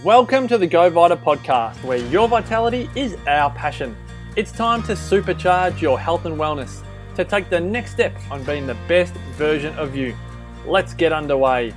Welcome to the Go Vita podcast, where your vitality is our passion. It's time to supercharge your health and wellness to take the next step on being the best version of you. Let's get underway.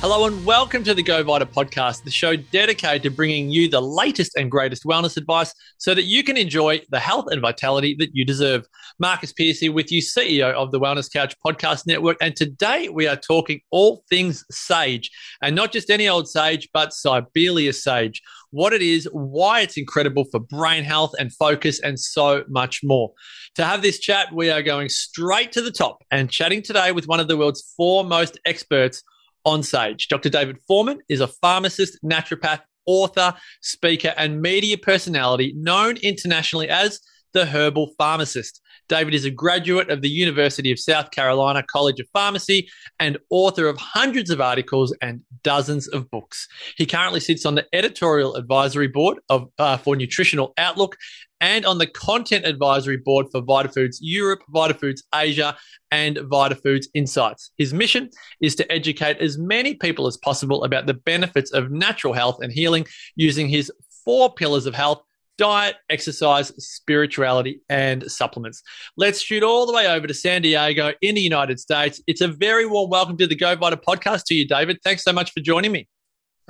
Hello and welcome to the Go Vita podcast, the show dedicated to bringing you the latest and greatest wellness advice so that you can enjoy the health and vitality that you deserve. Marcus Pearce here with you, CEO of the Wellness Couch Podcast Network. And today we are talking all things sage and not just any old sage, but Sibelius sage, what it is, why it's incredible for brain health and focus, and so much more. To have this chat, we are going straight to the top and chatting today with one of the world's foremost experts on Sage. Dr. David Foreman is a pharmacist, naturopath, author, speaker, and media personality known internationally as the herbal pharmacist. David is a graduate of the University of South Carolina College of Pharmacy and author of hundreds of articles and dozens of books. He currently sits on the editorial advisory board of uh, for Nutritional Outlook and on the content advisory board for VitaFoods Europe, VitaFoods Asia, and VitaFoods Insights. His mission is to educate as many people as possible about the benefits of natural health and healing using his four pillars of health diet, exercise, spirituality, and supplements. Let's shoot all the way over to San Diego in the United States. It's a very warm welcome to the Go Vita podcast to you, David. Thanks so much for joining me.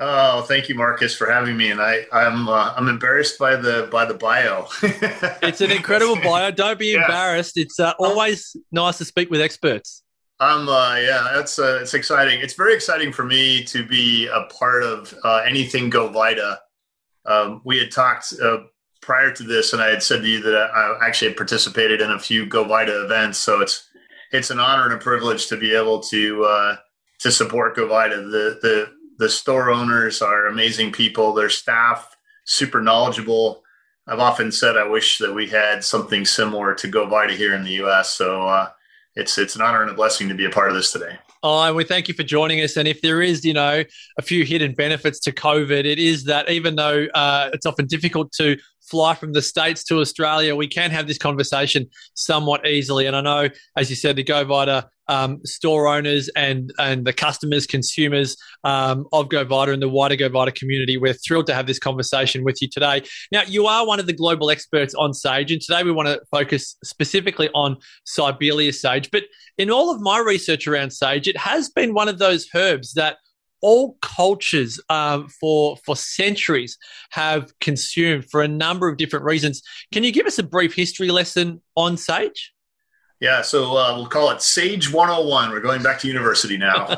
Oh, thank you, Marcus, for having me. And I, I'm, uh, I'm embarrassed by the by the bio. it's an incredible bio. Don't be yeah. embarrassed. It's uh, always nice to speak with experts. Um, uh, yeah, that's uh, it's exciting. It's very exciting for me to be a part of uh, anything Go Vita. Um, we had talked uh, prior to this, and I had said to you that I actually had participated in a few Go Vita events. So it's it's an honor and a privilege to be able to uh, to support Go Vita. The the the store owners are amazing people. Their staff super knowledgeable. I've often said I wish that we had something similar to Go Vita here in the U.S. So uh, it's it's an honor and a blessing to be a part of this today. Oh, and we thank you for joining us. And if there is, you know, a few hidden benefits to COVID, it is that even though uh, it's often difficult to fly from the States to Australia, we can have this conversation somewhat easily. And I know, as you said, the Go Vita um, store owners and and the customers, consumers um, of Go Vita and the wider Go Vita community, we're thrilled to have this conversation with you today. Now, you are one of the global experts on sage, and today we want to focus specifically on Sibelius sage. But in all of my research around sage, it has been one of those herbs that all cultures um, for for centuries have consumed for a number of different reasons. Can you give us a brief history lesson on sage? Yeah, so uh, we'll call it Sage 101. We're going back to university now.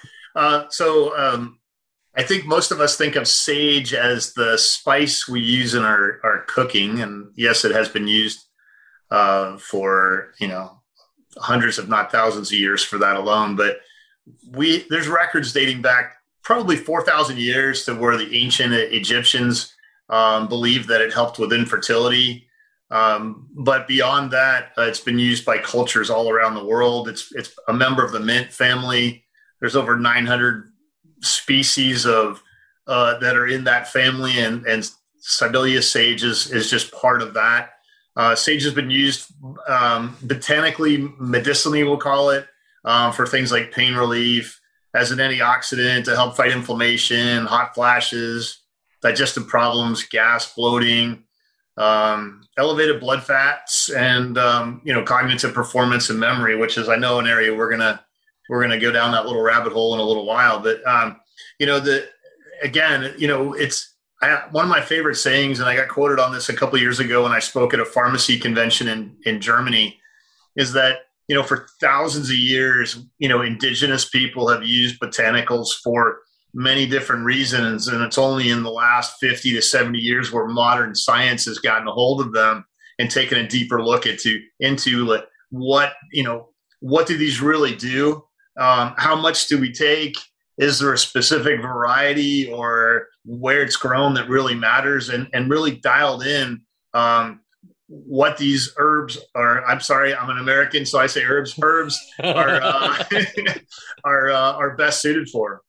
uh, so um, I think most of us think of sage as the spice we use in our, our cooking. And yes, it has been used uh, for, you know, hundreds, if not thousands of years for that alone. But we there's records dating back probably 4,000 years to where the ancient Egyptians um, believed that it helped with infertility. Um, but beyond that, uh, it's been used by cultures all around the world. It's it's a member of the mint family. There's over 900 species of uh, that are in that family, and and Sibelius sage is is just part of that. Uh, sage has been used um, botanically, medicinally, we'll call it, um, for things like pain relief, as an antioxidant to help fight inflammation, hot flashes, digestive problems, gas, bloating, um, elevated blood fats, and um, you know cognitive performance and memory, which is I know an area we're gonna we're gonna go down that little rabbit hole in a little while. But um, you know the again, you know it's I, one of my favorite sayings, and I got quoted on this a couple years ago when I spoke at a pharmacy convention in in Germany, is that you know, for thousands of years, you know, indigenous people have used botanicals for many different reasons. And it's only in the last 50 to 70 years where modern science has gotten a hold of them and taken a deeper look into, into like, what, you know, what do these really do? Um, how much do we take? Is there a specific variety or where it's grown that really matters and, and really dialed in um, what these herbs are. I'm sorry, I'm an American, so I say herbs. Herbs are uh, are uh, are best suited for.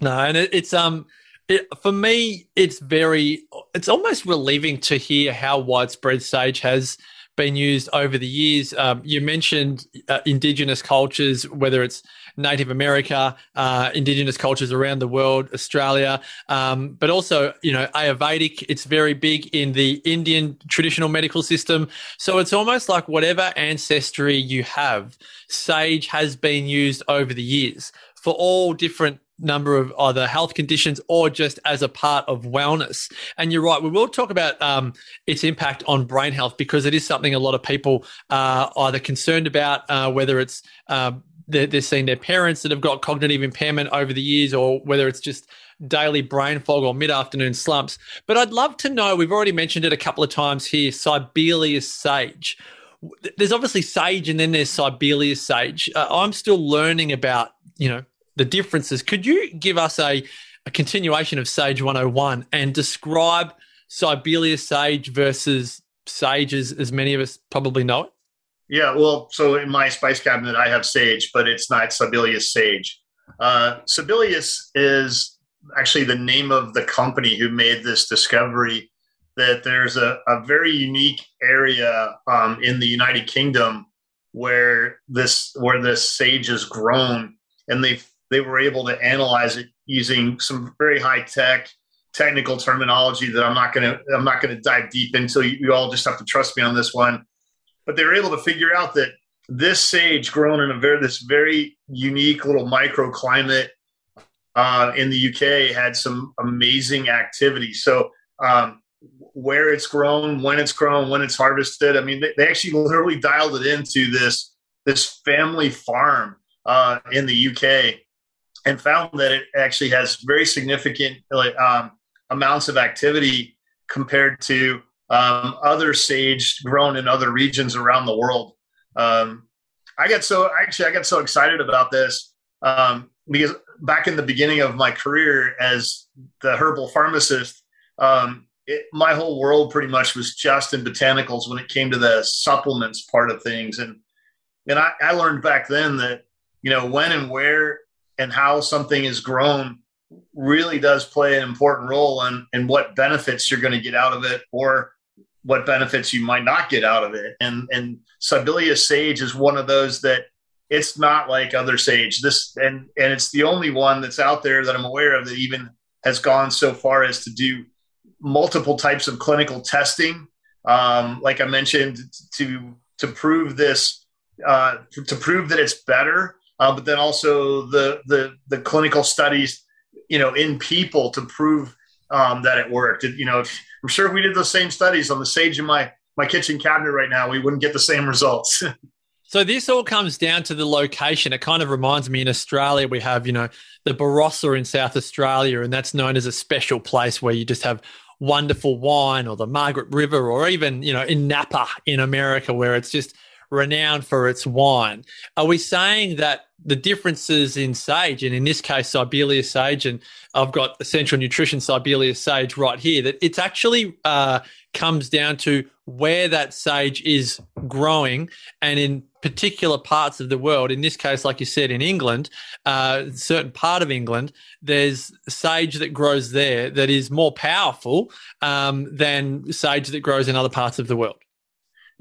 No, and it, it's um. It, for me, it's very, it's almost relieving to hear how widespread sage has been used over the years. Um, you mentioned uh, indigenous cultures, whether it's Native America, uh, indigenous cultures around the world, Australia, um, but also, you know, Ayurvedic. It's very big in the Indian traditional medical system. So it's almost like whatever ancestry you have, sage has been used over the years for all different number of either health conditions or just as a part of wellness. And you're right, we will talk about um, its impact on brain health because it is something a lot of people are either concerned about, uh, whether it's um, they're, they're seeing their parents that have got cognitive impairment over the years, or whether it's just daily brain fog or mid afternoon slumps. But I'd love to know we've already mentioned it a couple of times here Sibelius sage. There's obviously sage and then there's Sibelius sage. Uh, I'm still learning about, you know, the differences. Could you give us a, a continuation of Sage 101 and describe Sibelius Sage versus Sage as, as many of us probably know it? Yeah, well, so in my spice cabinet, I have sage, but it's not Sibelius sage. Uh, Sibelius is actually the name of the company who made this discovery that there's a, a very unique area um, in the United Kingdom where this where this sage is grown, and they they were able to analyze it using some very high tech technical terminology that I'm not going to I'm not going to dive deep into. You, you, all just have to trust me on this one. But they were able to figure out that this sage grown in a very this very unique little microclimate uh, in the UK had some amazing activity. So um, where it's grown, when it's grown, when it's harvested. I mean, they, they actually literally dialed it into this this family farm uh, in the UK and found that it actually has very significant um, amounts of activity compared to um, other sage grown in other regions around the world. Um, I got so actually I got so excited about this um, because back in the beginning of my career as the herbal pharmacist, um, it, my whole world pretty much was just in botanicals when it came to the supplements part of things, and and I, I learned back then that you know when and where and how something is grown really does play an important role in, in what benefits you're going to get out of it or what benefits you might not get out of it. And and Sibelius sage is one of those that it's not like other sage. This and and it's the only one that's out there that I'm aware of that even has gone so far as to do multiple types of clinical testing. Um, like I mentioned, to to prove this, uh, to prove that it's better uh, but then also the the the clinical studies, you know, in people to prove um, that it worked. It, you know, if, I'm sure if we did those same studies on the sage in my my kitchen cabinet right now, we wouldn't get the same results. So this all comes down to the location. It kind of reminds me in Australia we have, you know, the Barossa in South Australia, and that's known as a special place where you just have wonderful wine, or the Margaret River, or even, you know, in Napa in America where it's just renowned for its wine. Are we saying that the differences in sage, and in this case, Sibelius sage, and I've got essential nutrition Sibelius sage right here, that it's actually uh, comes down to where that sage is growing and in particular parts of the world. In this case, like you said, in England, uh, certain part of England, there's sage that grows there that is more powerful um, than sage that grows in other parts of the world.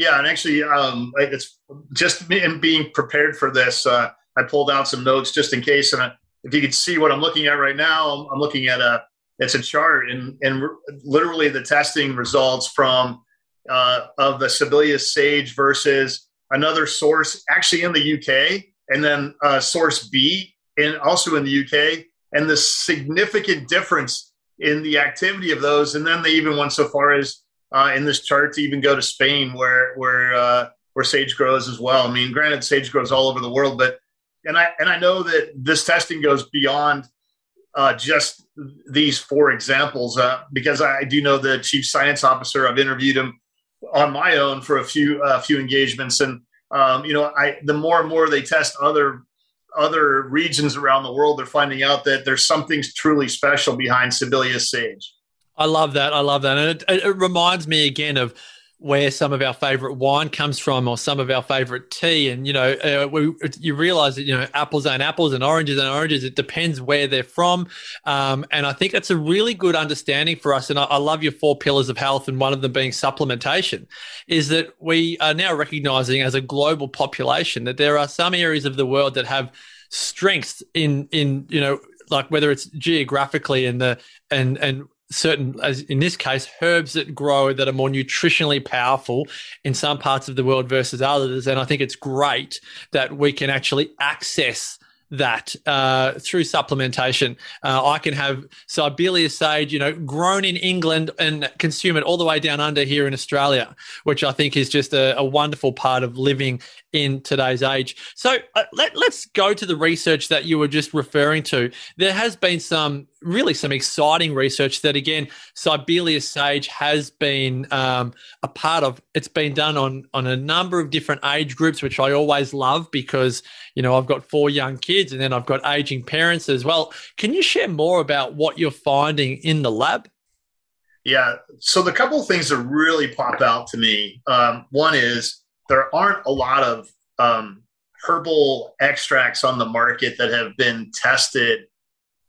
Yeah, and actually, um, it's just in being prepared for this. Uh, I pulled out some notes just in case. And if you could see what I'm looking at right now, I'm looking at a it's a chart, and and literally the testing results from uh, of the Sibelius sage versus another source, actually in the UK, and then uh, source B, and also in the UK, and the significant difference in the activity of those. And then they even went so far as uh, in this chart to even go to Spain, where where uh, where sage grows as well. I mean, granted, sage grows all over the world, but and I and I know that this testing goes beyond uh, just these four examples uh, because I do know the chief science officer. I've interviewed him on my own for a few a few engagements, and um, you know, I the more and more they test other other regions around the world, they're finding out that there's something truly special behind Sibelius sage. I love that. I love that. And it, it, reminds me again of where some of our favorite wine comes from or some of our favorite tea. And, you know, uh, we, you realize that, you know, apples and apples and oranges and oranges. It depends where they're from. Um, and I think that's a really good understanding for us. And I, I, love your four pillars of health and one of them being supplementation is that we are now recognizing as a global population that there are some areas of the world that have strengths in, in, you know, like whether it's geographically and the and and certain, as in this case, herbs that grow that are more nutritionally powerful in some parts of the world versus others. And I think it's great that we can actually access that uh, through supplementation. Uh, I can have Sibelius sage, you know, grown in England and consume it all the way down under here in Australia, which I think is just a, a wonderful part of living in today's age. So uh, let, let's go to the research that you were just referring to. There has been some really some exciting research that again Sibelius sage has been um, a part of. It's been done on on a number of different age groups, which I always love because you know I've got four young kids and then I've got aging parents as well. Can you share more about what you're finding in the lab? Yeah, so the couple of things that really pop out to me. Um, one is there aren't a lot of um, herbal extracts on the market that have been tested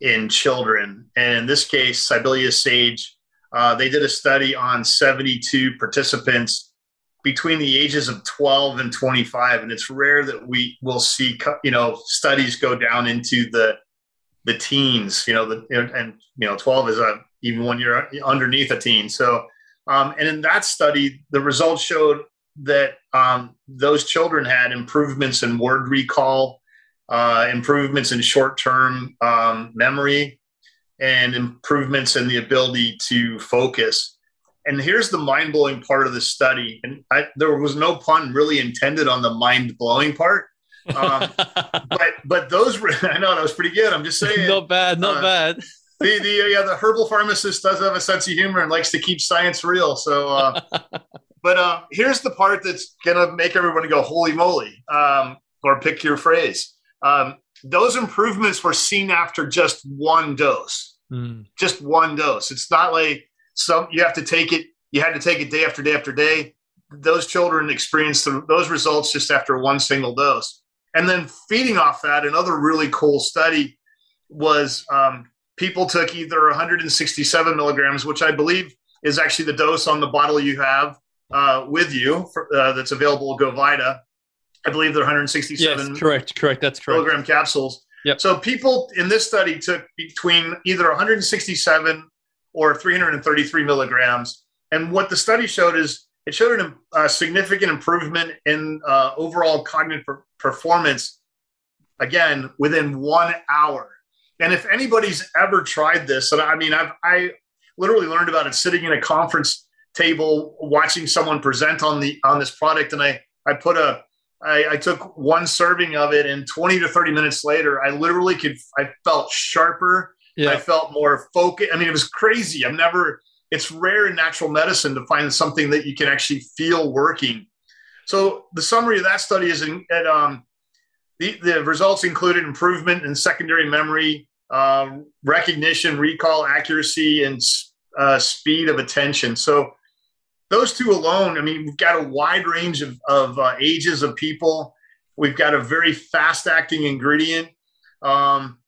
in children. And in this case, Sibelius sage, uh, they did a study on 72 participants between the ages of 12 and 25. And it's rare that we will see, you know, studies go down into the the teens, you know, the, and, you know, 12 is a, even when you're underneath a teen. So, um, and in that study, the results showed that um, those children had improvements in word recall, uh, improvements in short term um, memory, and improvements in the ability to focus. And here's the mind blowing part of the study. And I, there was no pun really intended on the mind blowing part. Um, but but those were I know that was pretty good. I'm just saying, not bad, not uh, bad. The the yeah the herbal pharmacist does have a sense of humor and likes to keep science real. So, uh, but uh, here's the part that's gonna make everybody go holy moly, um, or pick your phrase. Um, those improvements were seen after just one dose, mm. just one dose. It's not like some you have to take it. You had to take it day after day after day. Those children experienced the, those results just after one single dose. And then feeding off that, another really cool study was um, people took either 167 milligrams, which I believe is actually the dose on the bottle you have uh, with you for, uh, that's available GoVita, I believe they're 167. Yes, correct, correct. That's correct. Milligram capsules. Yep. So people in this study took between either 167 or 333 milligrams, and what the study showed is it showed a significant improvement in uh, overall cognitive per- performance. Again, within one hour. And if anybody's ever tried this, and I mean, I've I literally learned about it sitting in a conference table watching someone present on the on this product, and I I put a I, I, took one serving of it, and 20 to 30 minutes later, I literally could, I felt sharper. Yeah. I felt more focused. I mean, it was crazy. I've never, it's rare in natural medicine to find something that you can actually feel working. So the summary of that study is in, at, um, the, the results included improvement in secondary memory, uh, recognition, recall, accuracy, and uh, speed of attention. So those two alone, I mean, we've got a wide range of, of uh, ages of people. We've got a very fast acting ingredient. Um,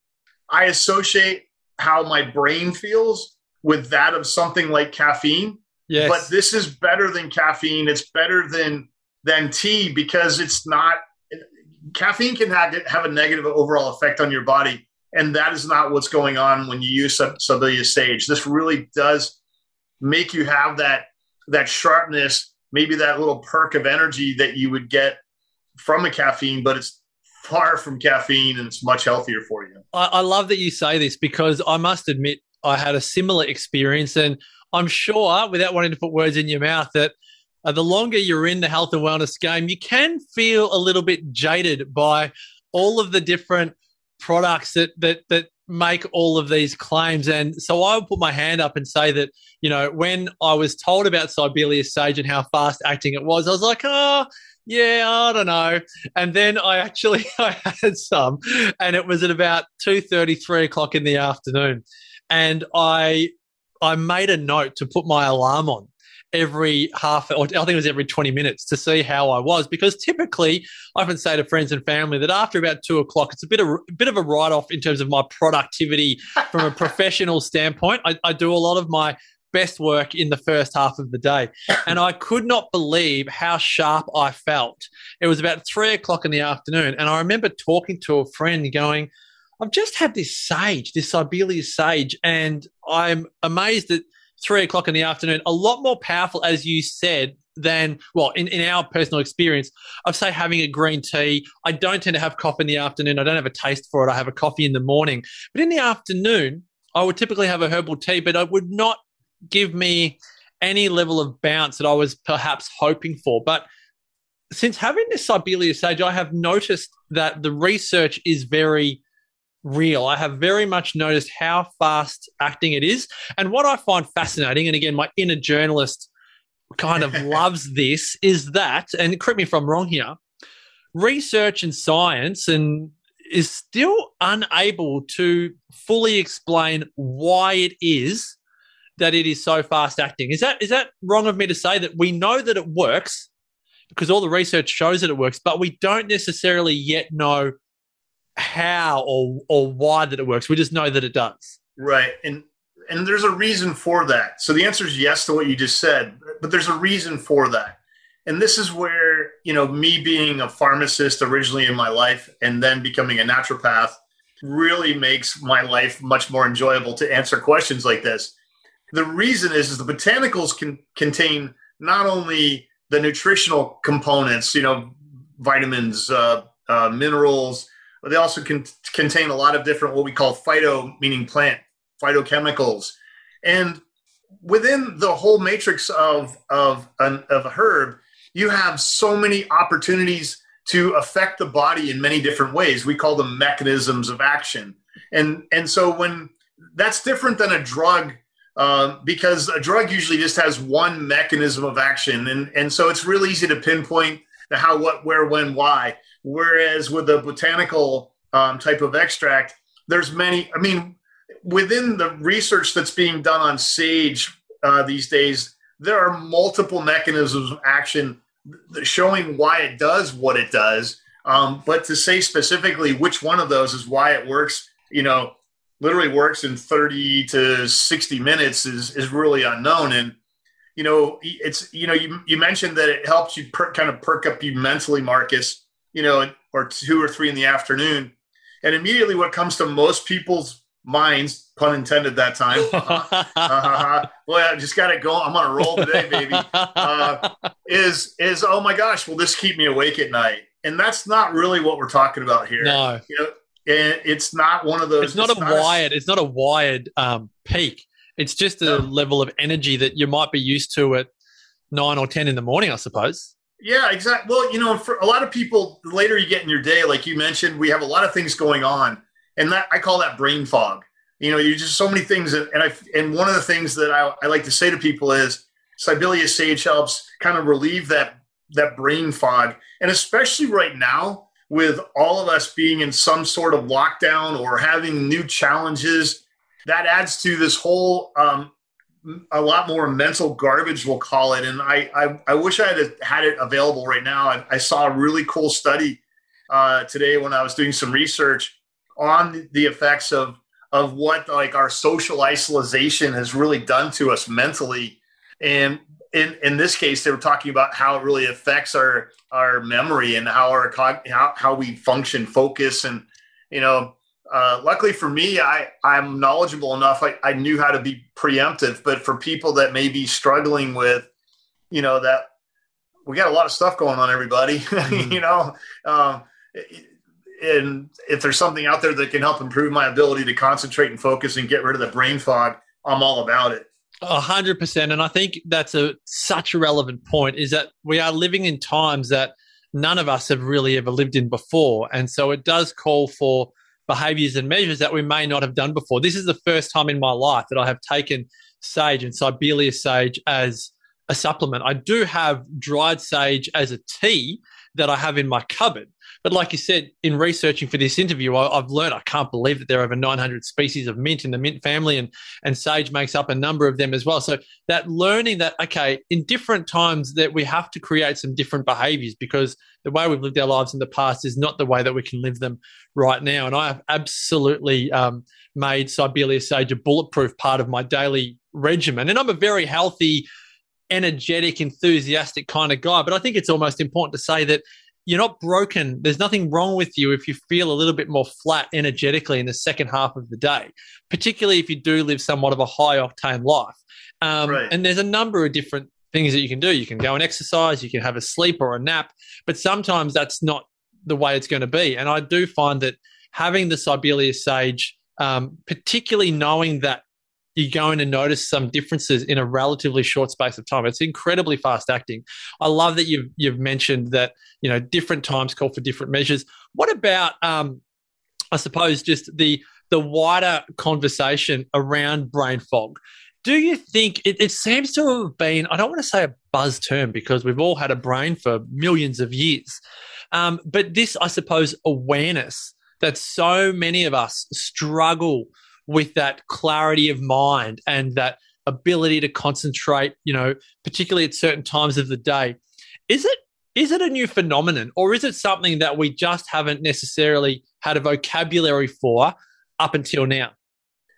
I associate how my brain feels with that of something like caffeine. Yes. But this is better than caffeine. It's better than than tea because it's not caffeine can have, have a negative overall effect on your body. And that is not what's going on when you use Sibelius sage. This really does make you have that that sharpness, maybe that little perk of energy that you would get from a caffeine, but it's far from caffeine and it's much healthier for you. I, I love that you say this because I must admit I had a similar experience, and I'm sure, without wanting to put words in your mouth, that uh, the longer you're in the health and wellness game, you can feel a little bit jaded by all of the different products that that that make all of these claims. And so I will put my hand up and say that, you know, when I was told about Sibelius Sage and how fast acting it was, I was like, oh, yeah, I don't know. And then I actually I had some, and it was at about two thirty, three o'clock in the afternoon. And I I made a note to put my alarm on every half, or I think it was every 20 minutes to see how I was. Because typically, I often say to friends and family that after about two o'clock, it's a bit of a bit of a write off in terms of my productivity from a professional standpoint. I, I do a lot of my best work in the first half of the day. And I could not believe how sharp I felt. It was about three o'clock in the afternoon. And I remember talking to a friend going, I've just had this sage, this Sibelius sage, and I'm amazed that three o'clock in the afternoon, a lot more powerful, as you said, than, well, in, in our personal experience of, say, having a green tea. I don't tend to have coffee in the afternoon. I don't have a taste for it. I have a coffee in the morning. But in the afternoon, I would typically have a herbal tea, but I would not give me any level of bounce that I was perhaps hoping for. But since having this Sibelius sage, I have noticed that the research is very real. I have very much noticed how fast acting it is. And what I find fascinating, and again, my inner journalist kind of loves this, is that, and correct me if I'm wrong here, research and science and is still unable to fully explain why it is that it is so fast acting. Is that is that wrong of me to say that we know that it works because all the research shows that it works, but we don't necessarily yet know how or or why that it works. We just know that it does. Right. And and there's a reason for that. So the answer is yes to what you just said, but there's a reason for that. And this is where, you know, me being a pharmacist originally in my life and then becoming a naturopath really makes my life much more enjoyable to answer questions like this. The reason is, is the botanicals can contain not only the nutritional components, you know, vitamins, uh, uh, minerals, but they also can contain a lot of different what we call phyto, meaning plant phytochemicals, and within the whole matrix of of an, of a herb, you have so many opportunities to affect the body in many different ways. We call them mechanisms of action, and and so when that's different than a drug uh, because a drug usually just has one mechanism of action, and and so it's real easy to pinpoint the how, what, where, when, why. Whereas with the botanical um, type of extract, there's many. I mean, within the research that's being done on sage uh, these days, there are multiple mechanisms of action showing why it does what it does. Um, but to say specifically which one of those is why it works, you know, literally works in 30 to 60 minutes is is really unknown. And you know, it's you know, you you mentioned that it helps you per, kind of perk up you mentally, Marcus you know, or two or three in the afternoon. And immediately what comes to most people's minds, pun intended that time, uh, uh, boy, I just got it going. I'm on a roll today, baby. Uh, is, is, oh my gosh, will this keep me awake at night? And that's not really what we're talking about here. No. You know, and it's not one of those. It's not it's a not wired. A, it's not a wired um, peak. It's just a no. level of energy that you might be used to at nine or ten in the morning, I suppose. Yeah, exactly. Well, you know, for a lot of people, the later you get in your day, like you mentioned, we have a lot of things going on, and that I call that brain fog. You know, you just so many things, that, and I and one of the things that I, I like to say to people is Sibelius Sage helps kind of relieve that that brain fog, and especially right now with all of us being in some sort of lockdown or having new challenges, that adds to this whole um, a lot more mental garbage, we'll call it. And I, I, I wish I had had it available right now. I, I saw a really cool study uh, today when I was doing some research on the effects of of what like our social isolation has really done to us mentally. And in in this case, they were talking about how it really affects our our memory and how our how, how we function, focus, and you know uh, luckily for me, I, I'm knowledgeable enough. I, I knew how to be preemptive, but for people that may be struggling with, you know, that we got a lot of stuff going on, everybody, mm-hmm. you know, um, and if there's something out there that can help improve my ability to concentrate and focus and get rid of the brain fog, I'm all about it. A hundred percent. And I think that's a such a relevant point is that we are living in times that none of us have really ever lived in before. And so it does call for behaviors and measures that we may not have done before. This is the first time in my life that I have taken sage and Sibelius sage as a supplement. I do have dried sage as a tea that I have in my cupboard. But like you said, in researching for this interview, I, have learned I can't believe that there are over 900 species of mint in the mint family, and and sage makes up a number of them as well. So that learning that okay, in different times that we have to create some different behaviors because the way we've lived our lives in the past is not the way that we can live them right now. And I have absolutely um, made Sibelius sage a bulletproof part of my daily regimen. And I'm a very healthy energetic, enthusiastic kind of guy. But I think it's almost important to say that you're not broken. There's nothing wrong with you if you feel a little bit more flat energetically in the second half of the day, particularly if you do live somewhat of a high octane life. Um, right. And there's a number of different things that you can do. You can go and exercise, you can have a sleep or a nap, but sometimes that's not the way it's going to be. And I do find that having the Sibelius sage, um, particularly knowing that you're going to notice some differences in a relatively short space of time. It's incredibly fast acting. I love that you've you've mentioned that you know different times call for different measures. What about um, I suppose just the the wider conversation around brain fog? Do you think it, it seems to have been? I don't want to say a buzz term because we've all had a brain for millions of years, um, but this, I suppose, awareness that so many of us struggle with that clarity of mind and that ability to concentrate, you know, particularly at certain times of the day. Is it is it a new phenomenon or is it something that we just haven't necessarily had a vocabulary for up until now?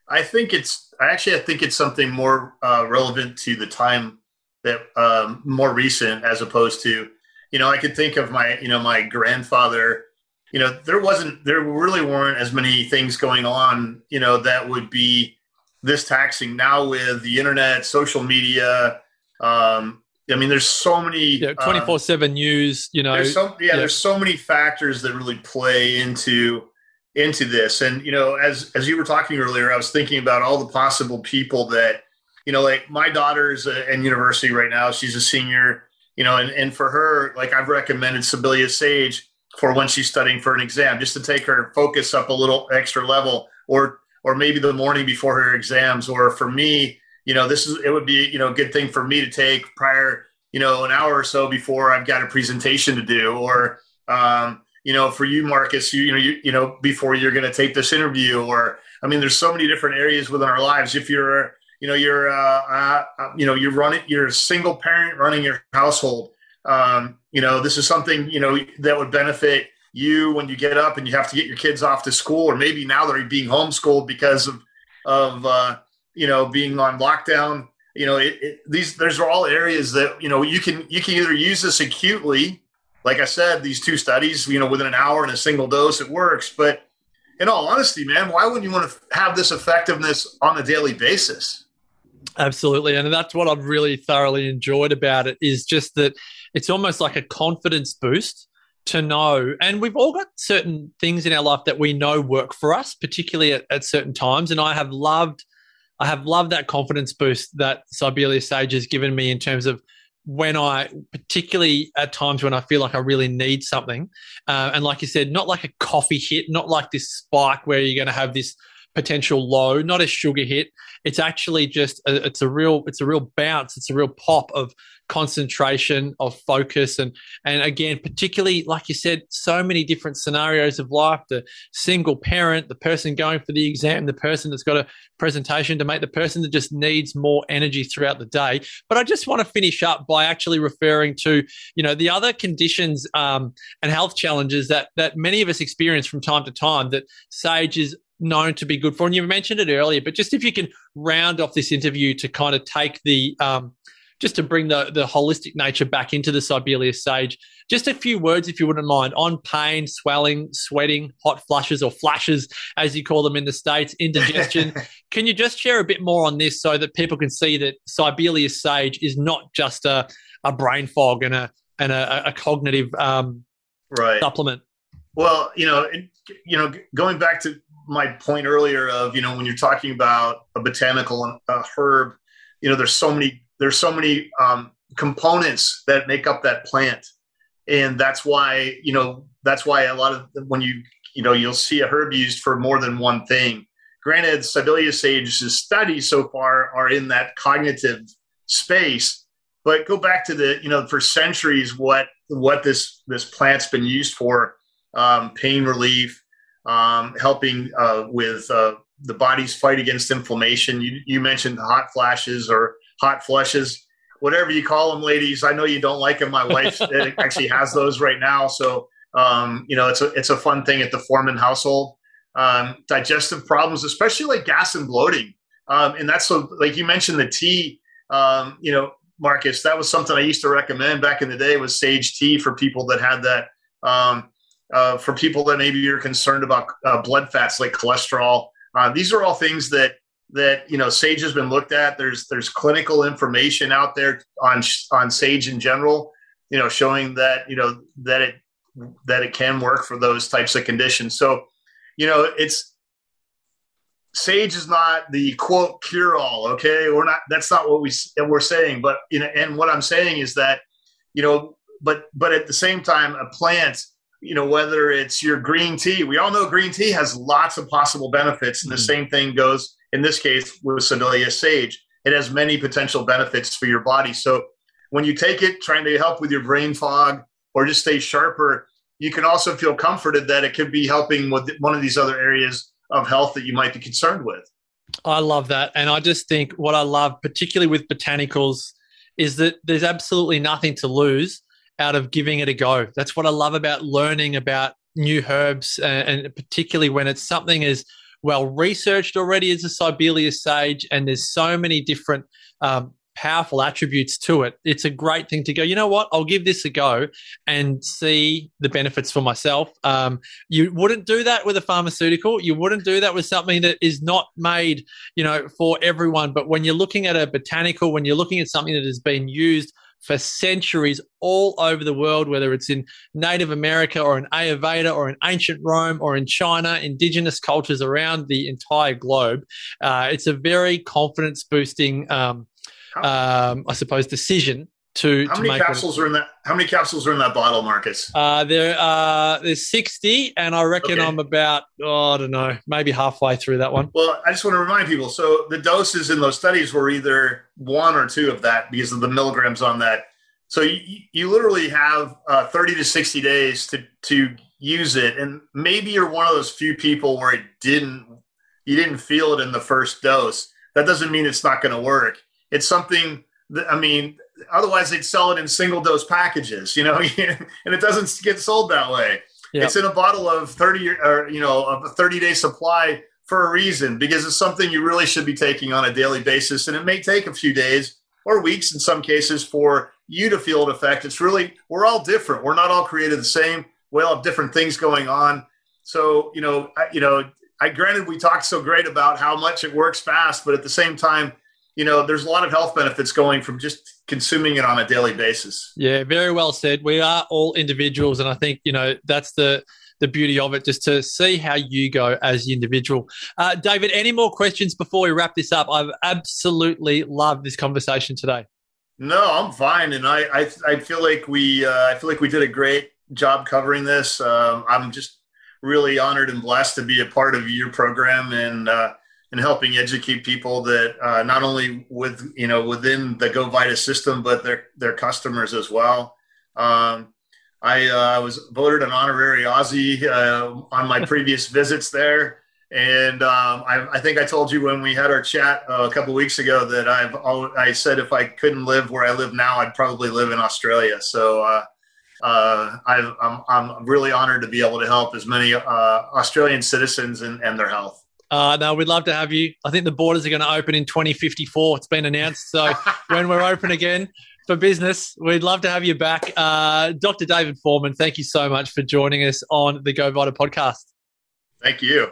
I think it's I actually I think it's something more uh, relevant to the time that um, more recent as opposed to you know I could think of my you know my grandfather you know, there wasn't, there really weren't as many things going on, you know, that would be this taxing now with the internet, social media. Um, I mean, there's so many twenty four seven news. You know, there's so, yeah, yeah, there's so many factors that really play into into this. And you know, as as you were talking earlier, I was thinking about all the possible people that you know, like my daughter's in university right now. She's a senior. You know, and and for her, like I've recommended Sibelius Sage for when she's studying for an exam, just to take her focus up a little extra level, or or maybe the morning before her exams. Or for me, you know, this is it would be you know a good thing for me to take prior, you know, an hour or so before I've got a presentation to do, or um, you know, for you, Marcus, you, you know, you, you know, before you're going to take this interview, or I mean, there's so many different areas within our lives. If you're, you know, you're, uh, uh, you know, you're running, you're a single parent running your household um, you know, this is something, you know, that would benefit you when you get up and you have to get your kids off to school, or maybe now they're being homeschooled because of, of, uh, you know, being on lockdown. You know, it, it, these, there's all areas that, you know, you can, you can either use this acutely, like I said, these two studies, you know, within an hour and a single dose, it works. But in all honesty, man, why wouldn't you want to have this effectiveness on a daily basis? Absolutely. And that's what I've really thoroughly enjoyed about it is just that it's almost like a confidence boost to know. And we've all got certain things in our life that we know work for us, particularly at, at certain times. And I have loved, I have loved that confidence boost that Sibelius Sage has given me in terms of when I, particularly at times when I feel like I really need something. Uh, and like you said, not like a coffee hit, not like this spike where you're going to have this potential low, not a sugar hit. It's actually just a, it's a real it's a real bounce. It's a real pop of concentration, of focus, and and again, particularly like you said, so many different scenarios of life. The single parent, the person going for the exam, the person that's got a presentation to make, the person that just needs more energy throughout the day. But I just want to finish up by actually referring to you know the other conditions um, and health challenges that that many of us experience from time to time that Sage is known to be good for. And you mentioned it earlier, but just if you can round off this interview to kind of take the um, just to bring the the holistic nature back into the Sibelius sage. Just a few words, if you wouldn't mind, on pain, swelling, sweating, hot flushes or flashes, as you call them in the states, indigestion. can you just share a bit more on this so that people can see that Sibelius sage is not just a, a brain fog and a and a, a cognitive um, right. supplement? Well, you know, you know, going back to my point earlier of you know when you're talking about a botanical a herb, you know, there's so many there's so many um, components that make up that plant, and that's why you know that's why a lot of when you you know you'll see a herb used for more than one thing. Granted, Sibelius sage's studies so far are in that cognitive space, but go back to the you know for centuries what what this this plant's been used for: um, pain relief, um, helping uh, with uh, the body's fight against inflammation. You, you mentioned hot flashes or hot flushes, whatever you call them, ladies. I know you don't like them. My wife actually has those right now, so um, you know it's a it's a fun thing at the Foreman household. Um, digestive problems, especially like gas and bloating, um, and that's so like you mentioned the tea. Um, you know, Marcus, that was something I used to recommend back in the day was sage tea for people that had that. Uh, for people that maybe you're concerned about uh, blood fats like cholesterol, uh, these are all things that that you know sage has been looked at. There's there's clinical information out there on on sage in general, you know, showing that you know that it that it can work for those types of conditions. So, you know, it's sage is not the quote cure all okay we're not that's not what we we're saying but you know and what i'm saying is that you know but but at the same time a plant you know whether it's your green tea we all know green tea has lots of possible benefits and the mm-hmm. same thing goes in this case with Sibelius sage it has many potential benefits for your body so when you take it trying to help with your brain fog or just stay sharper you can also feel comforted that it could be helping with one of these other areas of health that you might be concerned with. I love that. And I just think what I love, particularly with botanicals, is that there's absolutely nothing to lose out of giving it a go. That's what I love about learning about new herbs, and, and particularly when it's something as well researched already as a Sibelius sage, and there's so many different um, powerful attributes to it, it's a great thing to go, you know what, I'll give this a go and see the benefits for myself. Um, you wouldn't do that with a pharmaceutical. You wouldn't do that with something that is not made, you know, for everyone. But when you're looking at a botanical, when you're looking at something that has been used for centuries all over the world, whether it's in Native America or in Ayurveda or in ancient Rome or in China, indigenous cultures around the entire globe. Uh, it's a very confidence boosting um, um, I suppose, decision to. How to many capsules are in that? How many capsules are in that bottle, Marcus? Uh, there, uh, there's 60, and I reckon okay. I'm about, oh, I don't know, maybe halfway through that one. Well, I just want to remind people. So the doses in those studies were either one or two of that because of the milligrams on that. So you, you literally have uh, 30 to 60 days to to use it, and maybe you're one of those few people where it didn't you didn't feel it in the first dose. That doesn't mean it's not going to work it's something that, I mean, otherwise they'd sell it in single dose packages, you know, and it doesn't get sold that way. Yep. It's in a bottle of 30 or, you know, of a 30 day supply for a reason, because it's something you really should be taking on a daily basis. And it may take a few days or weeks in some cases for you to feel an effect. It's really, we're all different. We're not all created the same. We all have different things going on. So, you know, I, you know, I granted we talked so great about how much it works fast, but at the same time, you know, there's a lot of health benefits going from just consuming it on a daily basis. Yeah, very well said. We are all individuals, and I think you know that's the the beauty of it, just to see how you go as the individual. Uh, David, any more questions before we wrap this up? I've absolutely loved this conversation today. No, I'm fine, and I I, I feel like we uh, I feel like we did a great job covering this. Um, I'm just really honored and blessed to be a part of your program, and uh, and helping educate people that uh, not only with you know within the Go Vita system, but their their customers as well. Um, I uh, was voted an honorary Aussie uh, on my previous visits there, and um, I, I, think I told you when we had our chat uh, a couple weeks ago that I've I said if I couldn't live where I live now, I'd probably live in Australia. So. Uh, uh, I, I'm, I'm really honored to be able to help as many Australian citizens and, and their health. Uh, no, we'd love to have you. I think the borders are going to open in 2054. It's been announced. So when we're open again for business, we'd love to have you back. Uh, Dr. David Foreman, thank you so much for joining us on the Go Vita podcast. Thank you.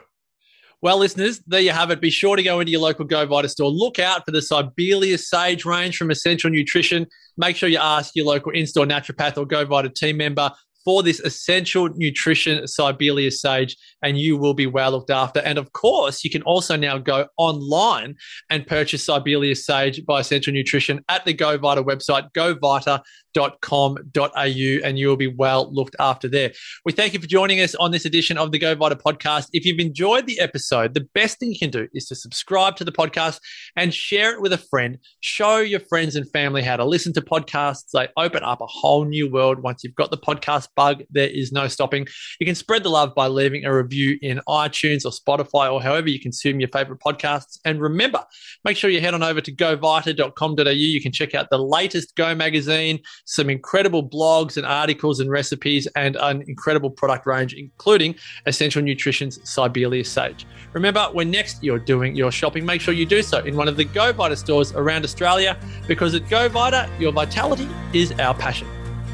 Well, listeners, there you have it. Be sure to go into your local Go Vita store. Look out for the Sibelius Sage range from Essential Nutrition. Make sure you ask your local in-store naturopath or Go Vita team member for this essential nutrition Sibelius sage, and you will be well looked after. And of course, you can also now go online and purchase Sibelius sage by Essential Nutrition at the Go Vita website, govita.com govita.com.au and you will be well looked after there. We thank you for joining us on this edition of the Go Vita podcast. If you've enjoyed the episode, the best thing you can do is to subscribe to the podcast and share it with a friend. Show your friends and family how to listen to podcasts. They open up a whole new world. Once you've got the podcast bug, there is no stopping. You can spread the love by leaving a review in iTunes or Spotify or however you consume your favorite podcasts. And remember, make sure you head on over to govita.com.au. You can check out the latest Go magazine, some incredible blogs and articles and recipes, and an incredible product range, including Essential Nutrition's Sibelius Sage. Remember, when next you're doing your shopping, make sure you do so in one of the Go Vita stores around Australia because at Go Vita, your vitality is our passion.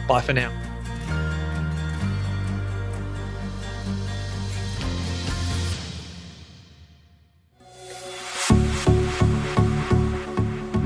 Bye for now.